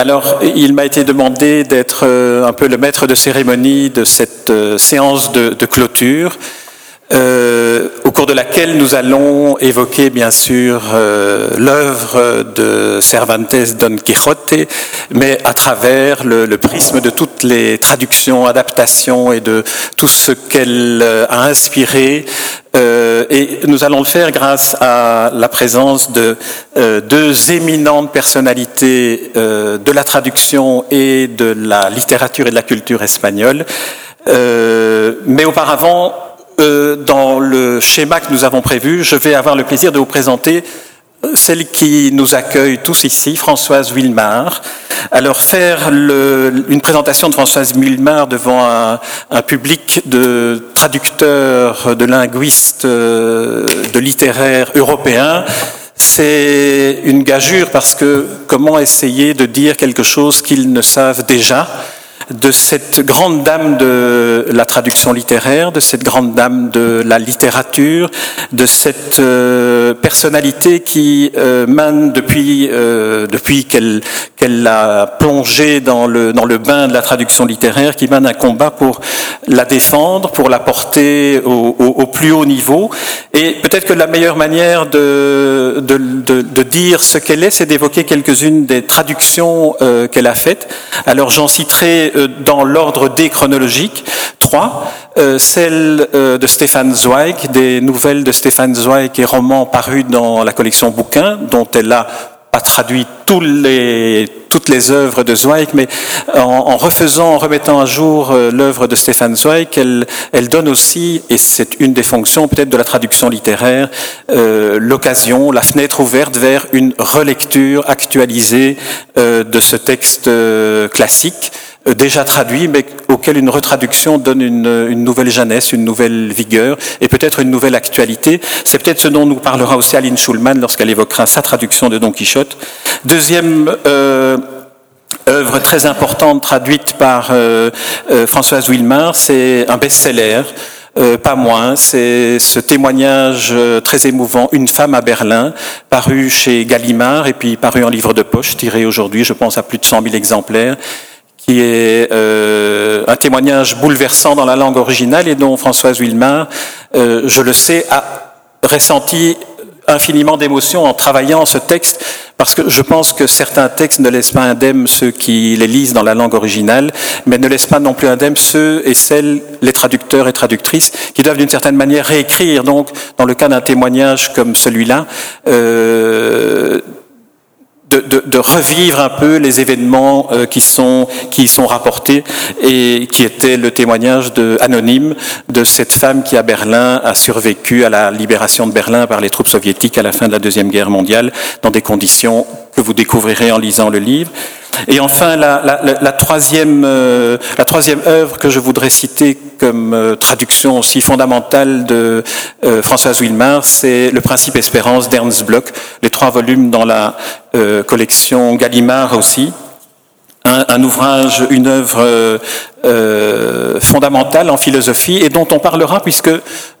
alors, il m'a été demandé d'être un peu le maître de cérémonie de cette séance de, de clôture. Euh, au cours de laquelle nous allons évoquer bien sûr euh, l'œuvre de Cervantes Don Quixote, mais à travers le, prisme de toutes les traductions, adaptations et de tout ce qu'elle euh, a inspiré. Euh, et nous allons le faire grâce à la présence de euh, deux éminentes personnalités de la traduction et de la littérature et de la culture espagnole. mais auparavant, euh, dans le schéma que nous avons prévu, je vais avoir le plaisir de vous présenter euh, celle qui nous accueille tous ici, Françoise Wilmar. Alors faire une présentation de Françoise Wilmar devant un, public de traducteurs, de linguistes, euh, de littéraires européens, c'est une gageure parce que comment essayer de dire quelque chose qu'ils ne savent déjà? De cette grande dame de la traduction littéraire, de cette grande dame de la littérature, de cette euh, personnalité qui euh, mène depuis euh, depuis qu'elle qu'elle a plongé dans le dans le bain de la traduction littéraire, qui mène un combat pour la défendre, pour la porter au, au, plus haut niveau. Et peut-être que la meilleure manière de de, de, de dire ce qu'elle est, c'est d'évoquer quelques-unes des traductions qu'elle a faites. Alors j'en citerai euh, dans l'ordre déchronologique. Trois, euh, celle euh, de Stéphane Zweig, des nouvelles de Stéphane Zweig et romans parus dans la collection bouquins, dont elle a pas traduit tous les, toutes les œuvres de Zweig, mais en, en refaisant, en remettant à jour l'œuvre de Stéphane Zweig, elle, elle, donne aussi, et c'est une des fonctions peut-être de la traduction littéraire, euh, l'occasion, la fenêtre ouverte vers une relecture actualisée euh, de ce texte classique euh, déjà traduit, mais auquel une retraduction donne une, une, nouvelle jeunesse, une nouvelle vigueur et peut-être une nouvelle actualité. C'est peut-être ce dont nous parlera aussi Aline Schulman lorsqu'elle évoquera sa traduction de Don Quichotte. Deuxième euh, œuvre très importante traduite par euh, euh, Françoise Wilmar, c'est un best-seller. Euh, pas moins, c'est ce témoignage très émouvant, Une femme à Berlin, paru chez Gallimard et puis paru en livre de poche, tiré aujourd'hui, je pense, à plus de 100 000 exemplaires, qui est un témoignage bouleversant dans la langue originale et dont Françoise Wilmar, je le sais, a ressenti infiniment d'émotion en travaillant ce texte, parce que je pense que certains textes ne laissent pas indemnes ceux qui les lisent dans la langue originale, mais ne laissent pas non plus indemnes ceux et celles, les traducteurs et traductrices, qui doivent d'une certaine manière réécrire. Donc, dans le cas d'un témoignage comme celui-là, euh, de, revivre un peu les événements euh, qui sont qui sont rapportés et qui étaient le témoignage anonyme de cette femme qui à Berlin a survécu à la libération de Berlin par les troupes soviétiques à la fin de la deuxième guerre mondiale dans des conditions que vous découvrirez en lisant le livre. Et enfin, la, la, la, troisième, euh, la troisième œuvre que je voudrais citer comme euh, traduction aussi fondamentale de euh, Françoise Wilmar, c'est Le Principe Espérance d'Ernst Bloch, les trois volumes dans la euh, collection Gallimard aussi. Un, un, ouvrage, une œuvre fondamentale en philosophie et dont on parlera puisque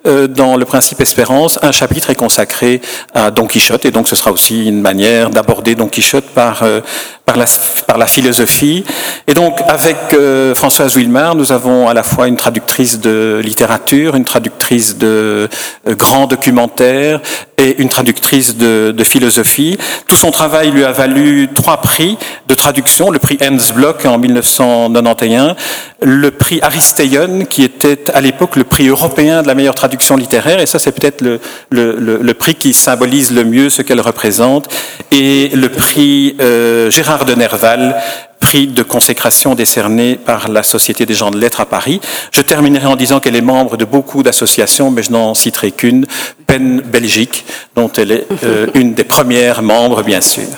dans le principe Espérance, un chapitre est consacré à Don Quichotte et donc ce sera aussi une manière d'aborder Don Quichotte par, euh, par, la, par la philosophie. Et donc avec euh, Françoise Wilmar, nous avons à la fois une traductrice de littérature, une traductrice de euh, grands documentaires et une traductrice de, de, philosophie. Tout son travail lui a valu trois prix de traduction, le prix Ernst Bloch en 1991, le prix Aristeion, qui était à l'époque le prix européen de la meilleure traduction littéraire, et ça c'est peut-être le, prix qui symbolise le mieux ce qu'elle représente, et le prix euh, Gérard de Nerval, prix de consécration décerné par la Société des gens de lettres à Paris. Je terminerai en disant qu'elle est membre de beaucoup d'associations, mais je n'en citerai qu'une, PEN Belgique, dont elle est euh, une des premières membres, bien sûr.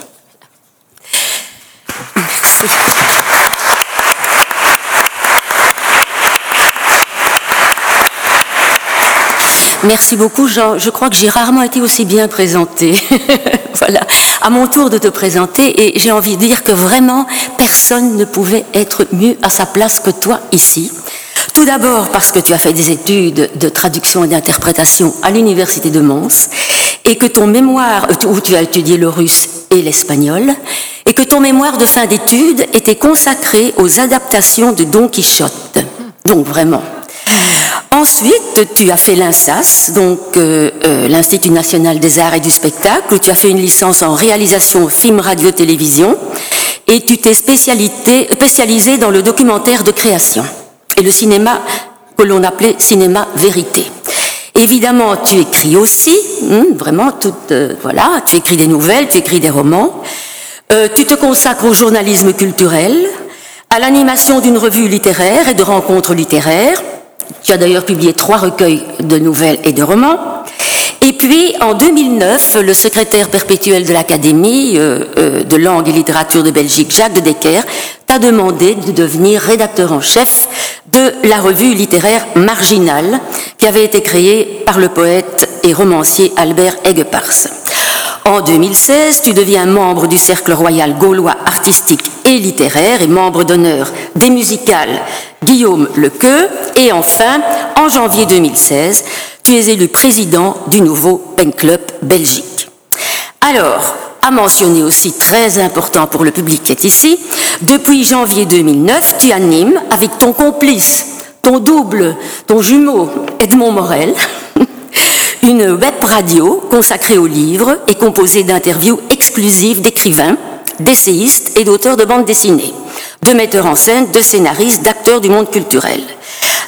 Merci beaucoup, Jean. Je crois que j'ai rarement été aussi bien présentée. voilà. À mon tour de te présenter, et j'ai envie de dire que vraiment, personne ne pouvait être mieux à sa place que toi ici. Tout d'abord parce que tu as fait des études de traduction et d'interprétation à l'université de Mons et que ton mémoire où tu as étudié le russe et l'espagnol, et que ton mémoire de fin d'études était consacré aux adaptations de Don Quichotte. Donc vraiment. Ensuite, tu as fait l'INSAS, donc euh, euh, l'Institut national des arts et du spectacle, où tu as fait une licence en réalisation film, radio, télévision, et tu t'es spécialisé dans le documentaire de création et le cinéma que l'on appelait cinéma vérité. Évidemment, tu écris aussi, hmm, vraiment, tout, euh, voilà, tu écris des nouvelles, tu écris des romans. Euh, tu te consacres au journalisme culturel, à l'animation d'une revue littéraire et de rencontres littéraires. Tu as d'ailleurs publié trois recueils de nouvelles et de romans. Et puis, en 2009, le secrétaire perpétuel de l'Académie euh, euh, de langue et littérature de Belgique, Jacques de Decker, t'a demandé de devenir rédacteur en chef de la revue littéraire Marginale, qui avait été créée par le poète et romancier Albert Aiguepars. En 2016, tu deviens membre du Cercle royal gaulois artistique et littéraire et membre d'honneur des musicales Guillaume Lequeux. Et enfin, en janvier 2016, tu es élu président du nouveau Pen Club Belgique. Alors, à mentionner aussi très important pour le public qui est ici, depuis janvier 2009, tu animes avec ton complice, ton double, ton jumeau Edmond Morel, une web radio consacrée aux livres et composée d'interviews exclusives d'écrivains, d'essayistes et d'auteurs de bandes dessinées, de metteurs en scène, de scénaristes, d'acteurs du monde culturel.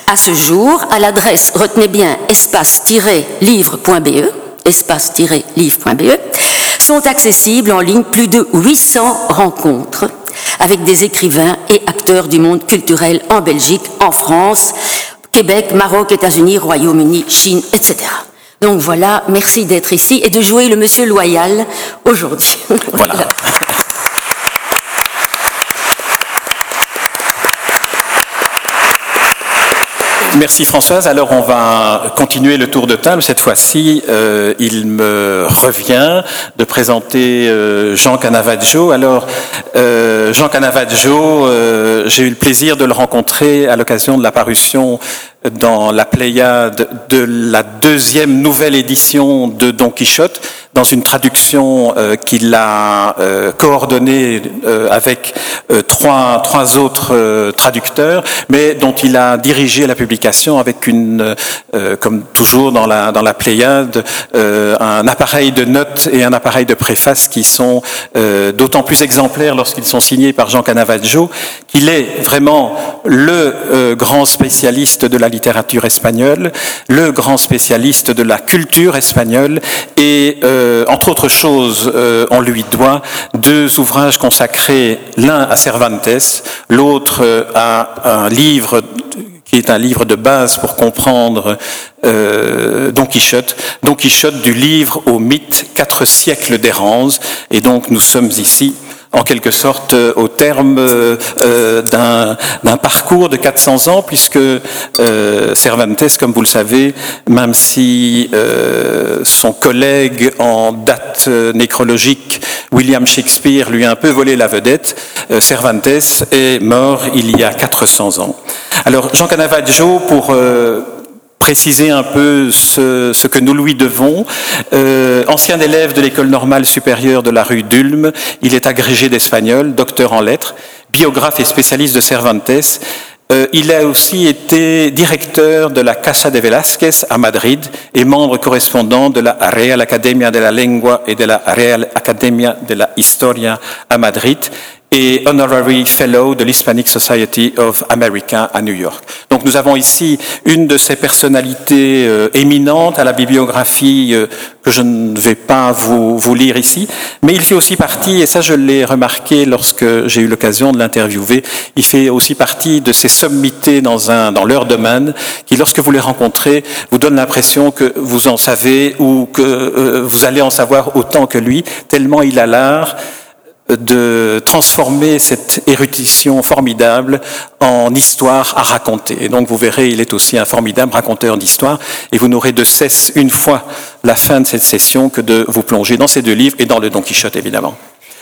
À ce jour, à l'adresse, retenez bien, espace-livre.be, espace-livre.be, sont accessibles en ligne plus de 800 rencontres avec des écrivains et acteurs du monde culturel en Belgique, en France, Québec, Maroc, États-Unis, Royaume-Uni, Chine, etc. Donc voilà, merci d'être ici et de jouer le monsieur loyal aujourd'hui. Merci Françoise. Alors on va continuer le tour de table. Cette fois-ci, euh, il me revient de présenter euh, Jean Canavaggio. Alors euh, Jean Canavaggio, j'ai eu le plaisir de le rencontrer à l'occasion de la parution dans la Pléiade de la deuxième nouvelle édition de Don Quichotte, dans une traduction euh, qu'il a euh, coordonnée euh, avec euh, trois, trois autres traducteurs, mais dont il a dirigé la publication avec une, comme toujours dans la, dans la Pléiade, un appareil de notes et un appareil de préface qui sont d'autant plus exemplaires lorsqu'ils sont signés par Jean Canavaggio, qu'il est vraiment le grand spécialiste de la littérature espagnole, le grand spécialiste de la culture espagnole et, euh, entre autres choses, euh, on lui doit deux ouvrages consacrés, l'un à Cervantes, l'autre euh, à un livre qui est un livre de base pour comprendre euh, Don Quichotte, Don Quichotte du livre au mythe Quatre siècles d'errance, et donc nous sommes ici en quelque sorte euh, au terme euh, euh, d'un parcours de 400 ans, puisque Cervantes, comme vous le savez, même si son collègue en date nécrologique, William Shakespeare, lui a un peu volé la vedette, Cervantes est mort il y a 400 ans. Alors Jean Canavaggio, pour préciser un peu ce, que nous lui devons. Euh, ancien élève de l'école normale supérieure de la rue d'Ulm, il est agrégé d'espagnol, docteur en lettres, biographe et spécialiste de Cervantes. Euh, il a aussi été directeur de la Casa de Velázquez à Madrid et membre correspondant de la Real Academia de la Lengua et de la Real Academia de la Historia à Madrid et Honorary Fellow de l'Hispanic Society of America à New York. Donc nous avons ici une de ces personnalités euh, éminentes à la bibliographie euh, que je ne vais pas vous, vous, lire ici, mais il fait aussi partie, et ça je l'ai remarqué lorsque j'ai eu l'occasion de l'interviewer, il fait aussi partie de ces sommités dans, un, dans leur domaine qui, lorsque vous les rencontrez, vous donne l'impression que vous en savez ou que euh, vous allez en savoir autant que lui, tellement il a l'art de transformer cette érudition formidable en histoire à raconter. Et donc vous verrez, il est aussi un formidable raconteur d'histoire, et vous n'aurez de cesse, une fois la fin de cette session, que de vous plonger dans ces deux livres et dans le Don Quichotte, évidemment.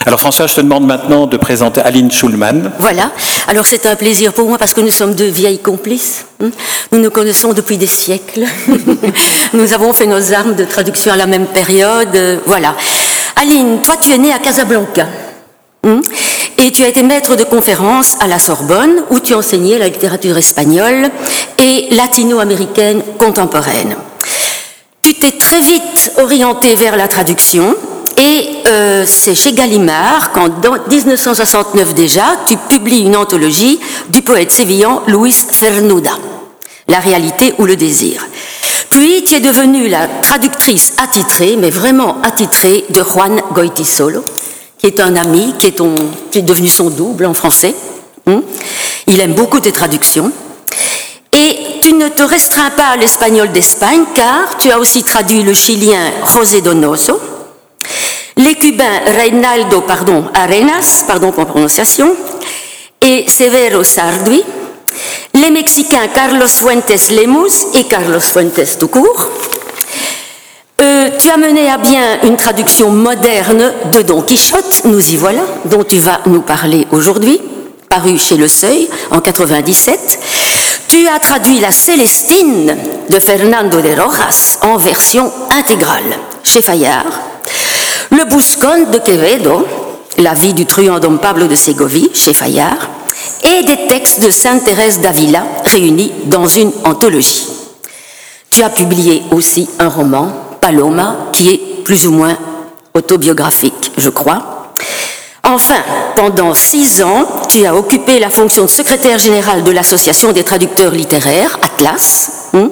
Alors François, je te demande maintenant de présenter Aline Schulman. Voilà. Alors c'est un plaisir pour moi parce que nous sommes deux vieilles complices. Hein. Nous nous connaissons depuis des siècles. nous avons fait nos armes de traduction à la même période. Voilà. Aline, toi tu es née à Casablanca. Hmm? Et tu as été maître de conférence à la Sorbonne, où tu enseignais la littérature espagnole et latino-américaine contemporaine. Tu t'es très vite orienté vers la traduction, et euh, c'est chez Gallimard qu'en 1969 déjà, tu publies une anthologie du poète sévillan Luis Cernuda, La réalité ou le désir. Puis tu es devenue la traductrice attitrée, mais vraiment attitrée, de Juan Goitisolo, qui est un ami, qui est, ton, qui est devenu son double en français. Hmm. Il aime beaucoup tes traductions. Et tu ne te restreins pas à l'espagnol d'Espagne, car tu as aussi traduit le chilien José Donoso, les Cubains Reinaldo pardon, Arenas, pardon pour prononciation, et Severo Sardui, les Mexicains Carlos Fuentes Lemus et Carlos Fuentes tout court, euh, tu as mené à bien une traduction moderne de Don Quichotte, nous y voilà, dont tu vas nous parler aujourd'hui, paru chez Le Seuil en 97. Tu as traduit la Célestine de Fernando de Rojas en version intégrale chez Fayard. Le Buscon de Quevedo, la vie du truand Don Pablo de Ségovie chez Fayard, et des textes de Sainte Thérèse d'Avila réunis dans une anthologie. Tu as publié aussi un roman Paloma, qui est plus ou moins autobiographique, je crois. Enfin, pendant six ans, tu as occupé la fonction de secrétaire général de l'Association des traducteurs littéraires, Atlas, hein,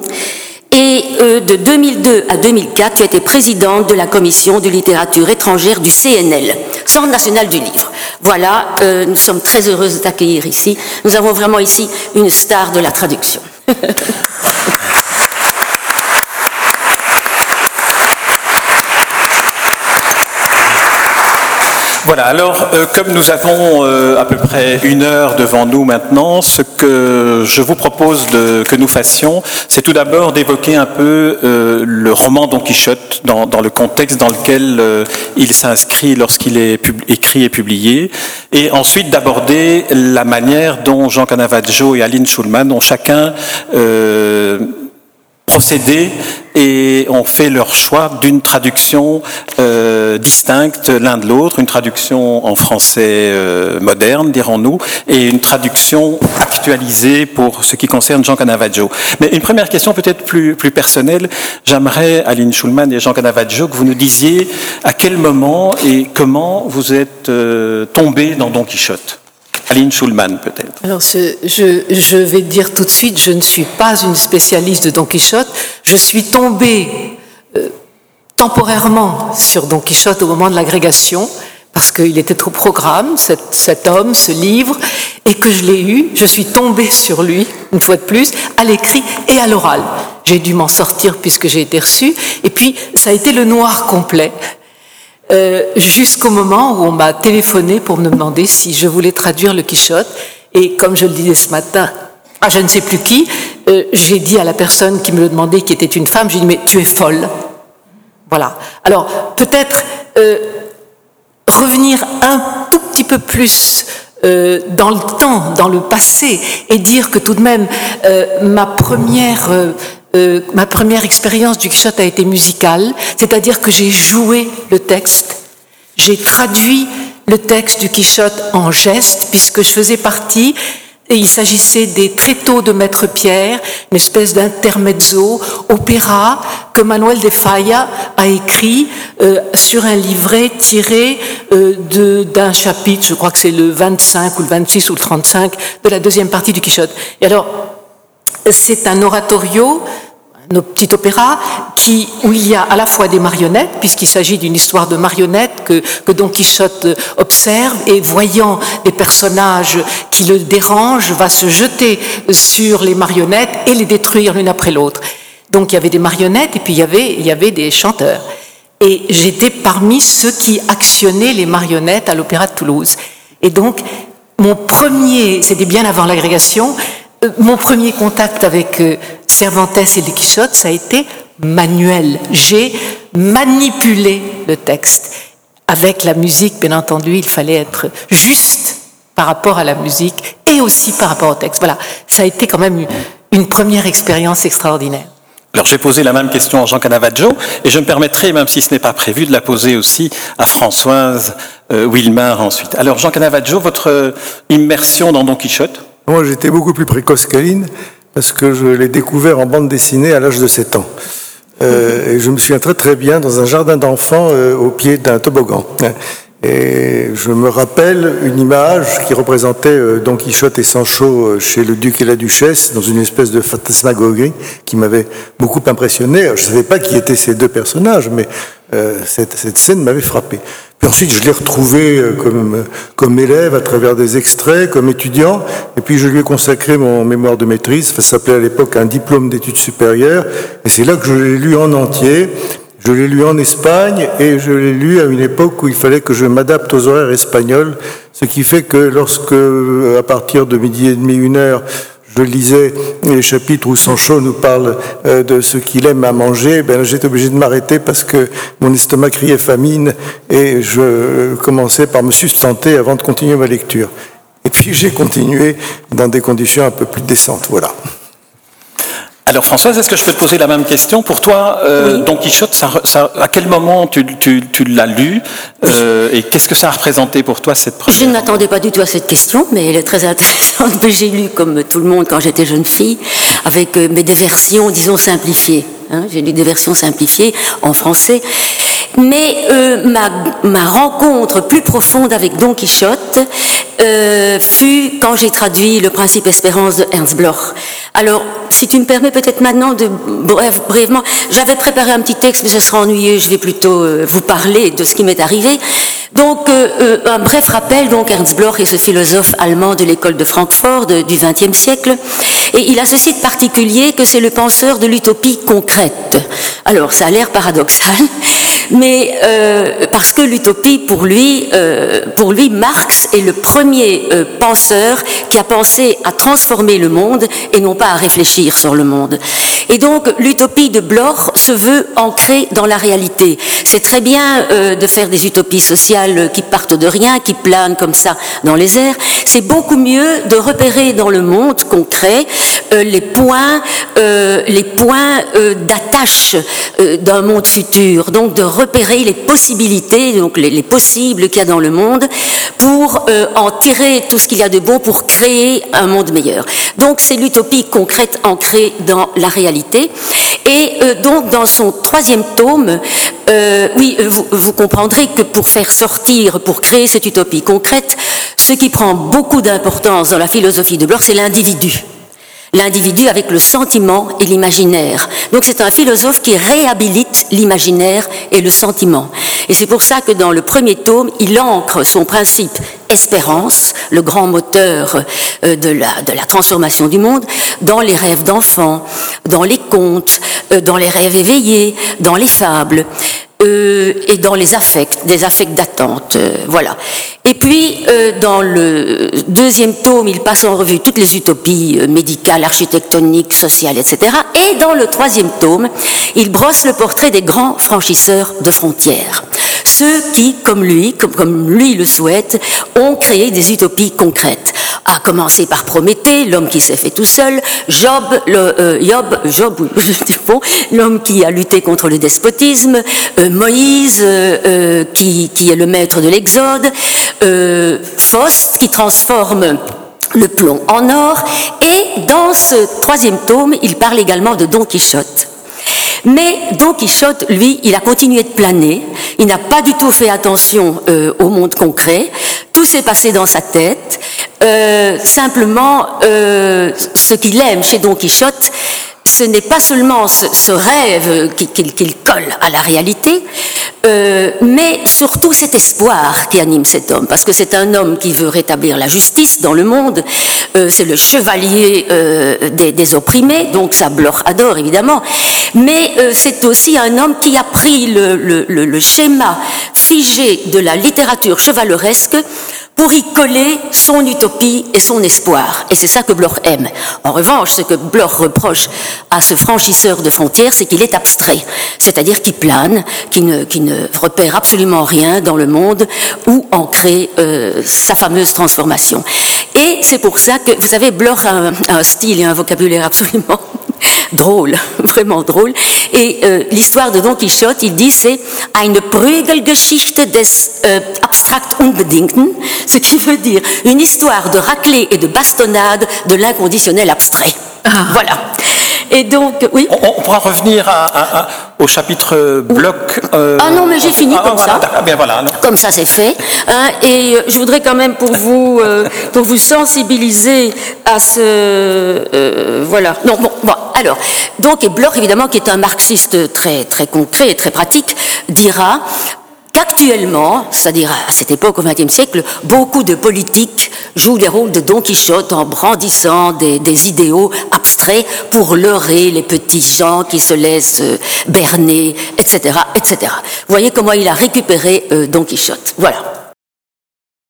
et euh, de 2002 à 2004, tu étais présidente de la commission de littérature étrangère du CNL, Centre national du livre. Voilà, euh, nous sommes très heureuses de t'accueillir ici. Nous avons vraiment ici une star de la traduction. Voilà, alors euh, comme nous avons euh, à peu près une heure devant nous maintenant, ce que je vous propose de, que nous fassions, c'est tout d'abord d'évoquer un peu euh, le roman Don Quichotte dans, dans, le contexte dans lequel il s'inscrit lorsqu'il est écrit et publié, et ensuite d'aborder la manière dont Jean Canavaggio et Aline Schulman ont chacun procédé et ont fait leur choix d'une traduction euh, distincte l'un de l'autre, une traduction en français euh, moderne, dirons-nous, et une traduction actualisée pour ce qui concerne Jean Canavaggio. Mais une première question peut-être plus, plus personnelle, j'aimerais, Aline Schulman et Jean Canavaggio, que vous nous disiez à quel moment et comment vous êtes euh, tombés dans Don Quichotte. Aline Schulman, peut-être. Alors, je, je, vais dire tout de suite, je ne suis pas une spécialiste de Don Quichotte. Je suis tombée euh, temporairement sur Don Quichotte au moment de l'agrégation, parce qu'il était au programme, cet, cet, homme, ce livre, et que je l'ai eu. Je suis tombée sur lui, une fois de plus, à l'écrit et à l'oral. J'ai dû m'en sortir puisque j'ai été reçue. Et puis, ça a été le noir complet. Euh, jusqu'au moment où on m'a téléphoné pour me demander si je voulais traduire le Quichotte. Et comme je le disais ce matin à je ne sais plus qui, euh, j'ai dit à la personne qui me le demandait, qui était une femme, j'ai dit mais tu es folle. Voilà. Alors peut-être euh, revenir un tout petit peu plus euh, dans le temps, dans le passé, et dire que tout de même euh, ma première euh, ma première expérience du Quichotte a été musicale, c'est-à-dire que j'ai joué le texte, j'ai traduit le texte du Quichotte en gestes, puisque je faisais partie, et il s'agissait des tréteaux de Maître Pierre, une espèce d'intermezzo, opéra, que Manuel de Falla a écrit euh, sur un livret tiré euh, d'un chapitre, je crois que c'est le 25 ou le 26 ou le 35 de la deuxième partie du Quichotte. Et alors, c'est un oratorio, un petit opéra, qui, où il y a à la fois des marionnettes, puisqu'il s'agit d'une histoire de marionnettes que, que, Don Quichotte observe, et voyant des personnages qui le dérangent, va se jeter sur les marionnettes et les détruire l'une après l'autre. Donc il y avait des marionnettes et puis il y avait, il y avait des chanteurs. Et j'étais parmi ceux qui actionnaient les marionnettes à l'Opéra de Toulouse. Et donc, mon premier, c'était bien avant l'agrégation, euh, mon premier contact avec euh, Cervantes et les Quichotte, ça a été manuel. J'ai manipulé le texte. Avec la musique, bien entendu, il fallait être juste par rapport à la musique et aussi par rapport au texte. Voilà, ça a été quand même une, première expérience extraordinaire. Alors j'ai posé la même question à Jean Canavaggio et je me permettrai, même si ce n'est pas prévu, de la poser aussi à Françoise euh, ensuite. Alors Jean Canavaggio, votre immersion dans Don Quichotte? Moi j'étais beaucoup plus précoce qu'Aline parce que je l'ai découvert en bande dessinée à l'âge de 7 ans. Euh, et je me souviens très très bien dans un jardin d'enfants euh, au pied d'un toboggan. Et je me rappelle une image qui représentait euh, Don Quichotte et Sancho euh, chez le duc et la duchesse dans une espèce de fantasmagorie qui m'avait beaucoup impressionné. je ne savais pas qui étaient ces deux personnages, mais euh, cette, scène m'avait frappé. Puis ensuite, je l'ai retrouvé comme, comme élève à travers des extraits, comme étudiant, et puis je lui ai consacré mon mémoire de maîtrise, ça s'appelait à l'époque un diplôme d'études supérieures, et c'est là que je l'ai lu en entier, je l'ai lu en Espagne et je l'ai lu à une époque où il fallait que je m'adapte aux horaires espagnols, ce qui fait que lorsque, à partir de midi et demi, une heure, je lisais les chapitres où Sancho nous parle euh, de ce qu'il aime à manger, ben, j'étais obligé de m'arrêter parce que mon estomac criait famine et je commençais par me sustenter avant de continuer ma lecture. Et puis j'ai continué dans des conditions un peu plus décentes. Voilà. Alors Françoise, est-ce que je peux te poser la même question Pour toi, euh, Don Quichotte, ça, à quel moment tu, l'as lu euh, et qu'est-ce que ça a représenté pour toi cette première Je n'attendais pas du tout à cette question, mais elle est très intéressante. J'ai lu comme tout le monde quand j'étais jeune fille, avec euh, mais des versions, disons, simplifiées. Hein. J'ai lu des versions simplifiées en français. Mais euh, ma, ma, rencontre plus profonde avec Don Quichotte euh, fut quand j'ai traduit le principe espérance de Ernst Bloch. Alors, si tu me permets peut-être maintenant de bref, brièvement, j'avais préparé un petit texte, mais ce sera ennuyeux, je vais plutôt euh, vous parler de ce qui m'est arrivé. Donc, euh, euh, un bref rappel, donc Ernst Bloch est ce philosophe allemand de l'école de Francfort du XXe siècle, et il a ceci de particulier que c'est le penseur de l'utopie concrète. Alors, ça a l'air paradoxal, mais euh, parce que l'utopie, pour lui, pour lui, Marx est le premier penseur qui a pensé à transformer le monde et non pas à réfléchir sur le monde. Et donc, l'utopie de Bloch se veut ancrée dans la réalité. C'est très bien de faire des utopies sociales qui partent de rien, qui planent comme ça dans les airs. C'est beaucoup mieux de repérer dans le monde concret les points, les points d'attache d'un monde futur. Donc, de repérer les possibilités, donc les, possibles qu'il y a dans le monde, pour euh, en tirer tout ce qu'il y a de bon pour créer un monde meilleur. Donc c'est l'utopie concrète ancrée dans la réalité. Et euh, donc dans son troisième tome, euh, oui, vous, vous comprendrez que pour faire sortir, pour créer cette utopie concrète, ce qui prend beaucoup d'importance dans la philosophie de Bloch, c'est l'individu l'individu avec le sentiment et l'imaginaire. Donc c'est un philosophe qui réhabilite l'imaginaire et le sentiment. Et c'est pour ça que dans le premier tome, il ancre son principe espérance, le grand moteur euh, de la, transformation du monde, dans les rêves d'enfants, dans les contes, euh, dans les rêves éveillés, dans les fables. Euh, et dans les affects, des affects d'attente, euh, voilà. Et puis, euh, dans le deuxième tome, il passe en revue toutes les utopies médicales, architectoniques, sociales, etc. Et dans le troisième tome, il brosse le portrait des grands franchisseurs de frontières. Ceux qui, comme lui, comme, lui le souhaite, ont créé des utopies concrètes. À commencer par Prométhée, l'homme qui s'est fait tout seul, Job, le, euh, Job, Job, bon, l'homme qui a lutté contre le despotisme, euh, Moïse, euh, qui, qui, est le maître de l'Exode, Faust, qui transforme le plomb en or, et dans ce troisième tome, il parle également de Don Quichotte. Mais Don Quichotte, lui, il a continué de planer, il n'a pas du tout fait attention euh, au monde concret, tout s'est passé dans sa tête, euh, simplement euh, ce qu'il aime chez Don Quichotte, ce n'est pas seulement ce, rêve qu'il colle à la réalité, euh, mais surtout cet espoir qui anime cet homme, parce que c'est un homme qui veut rétablir la justice dans le monde, euh, c'est le chevalier euh, des, opprimés, donc ça Bloch adore évidemment, mais c'est aussi un homme qui a pris le schéma figé de la littérature chevaleresque pour y coller son utopie et son espoir. Et c'est ça que Bloch aime. En revanche, ce que Bloch reproche à ce franchisseur de frontières, c'est qu'il est abstrait, c'est-à-dire qu'il plane, qu'il ne, repère absolument rien dans le monde où ancrer euh, sa fameuse transformation. Et c'est pour ça que, vous savez, Bloch a un, style et un vocabulaire absolument drôle, vraiment drôle. Et euh, l'histoire de Don Quichotte, il dit, c'est eine Prügelgeschichte des euh, abstrakt Unbedingten, ce qui veut dire une histoire de raclée et de bastonnade de l'inconditionnel abstrait. Ah. Voilà. Et donc, oui. On, pourra revenir au chapitre bloc. Euh, ah non, mais j'ai fini ah, comme ça. Bien, voilà, comme ça, c'est fait. Hein, et euh, je voudrais quand même pour vous, euh, pour vous sensibiliser à ce, voilà. Non, bon, bon, alors, donc, et Bloch, évidemment, qui est un marxiste très, très concret et très pratique, dira qu'actuellement, c'est-à-dire à cette époque au XXe siècle, beaucoup de politiques jouent les rôles de Don Quichotte en brandissant des, idéaux abstraits pour leurrer les petits gens qui se laissent euh, berner, etc., etc. Vous voyez comment il a récupéré euh, Don Quichotte. Voilà.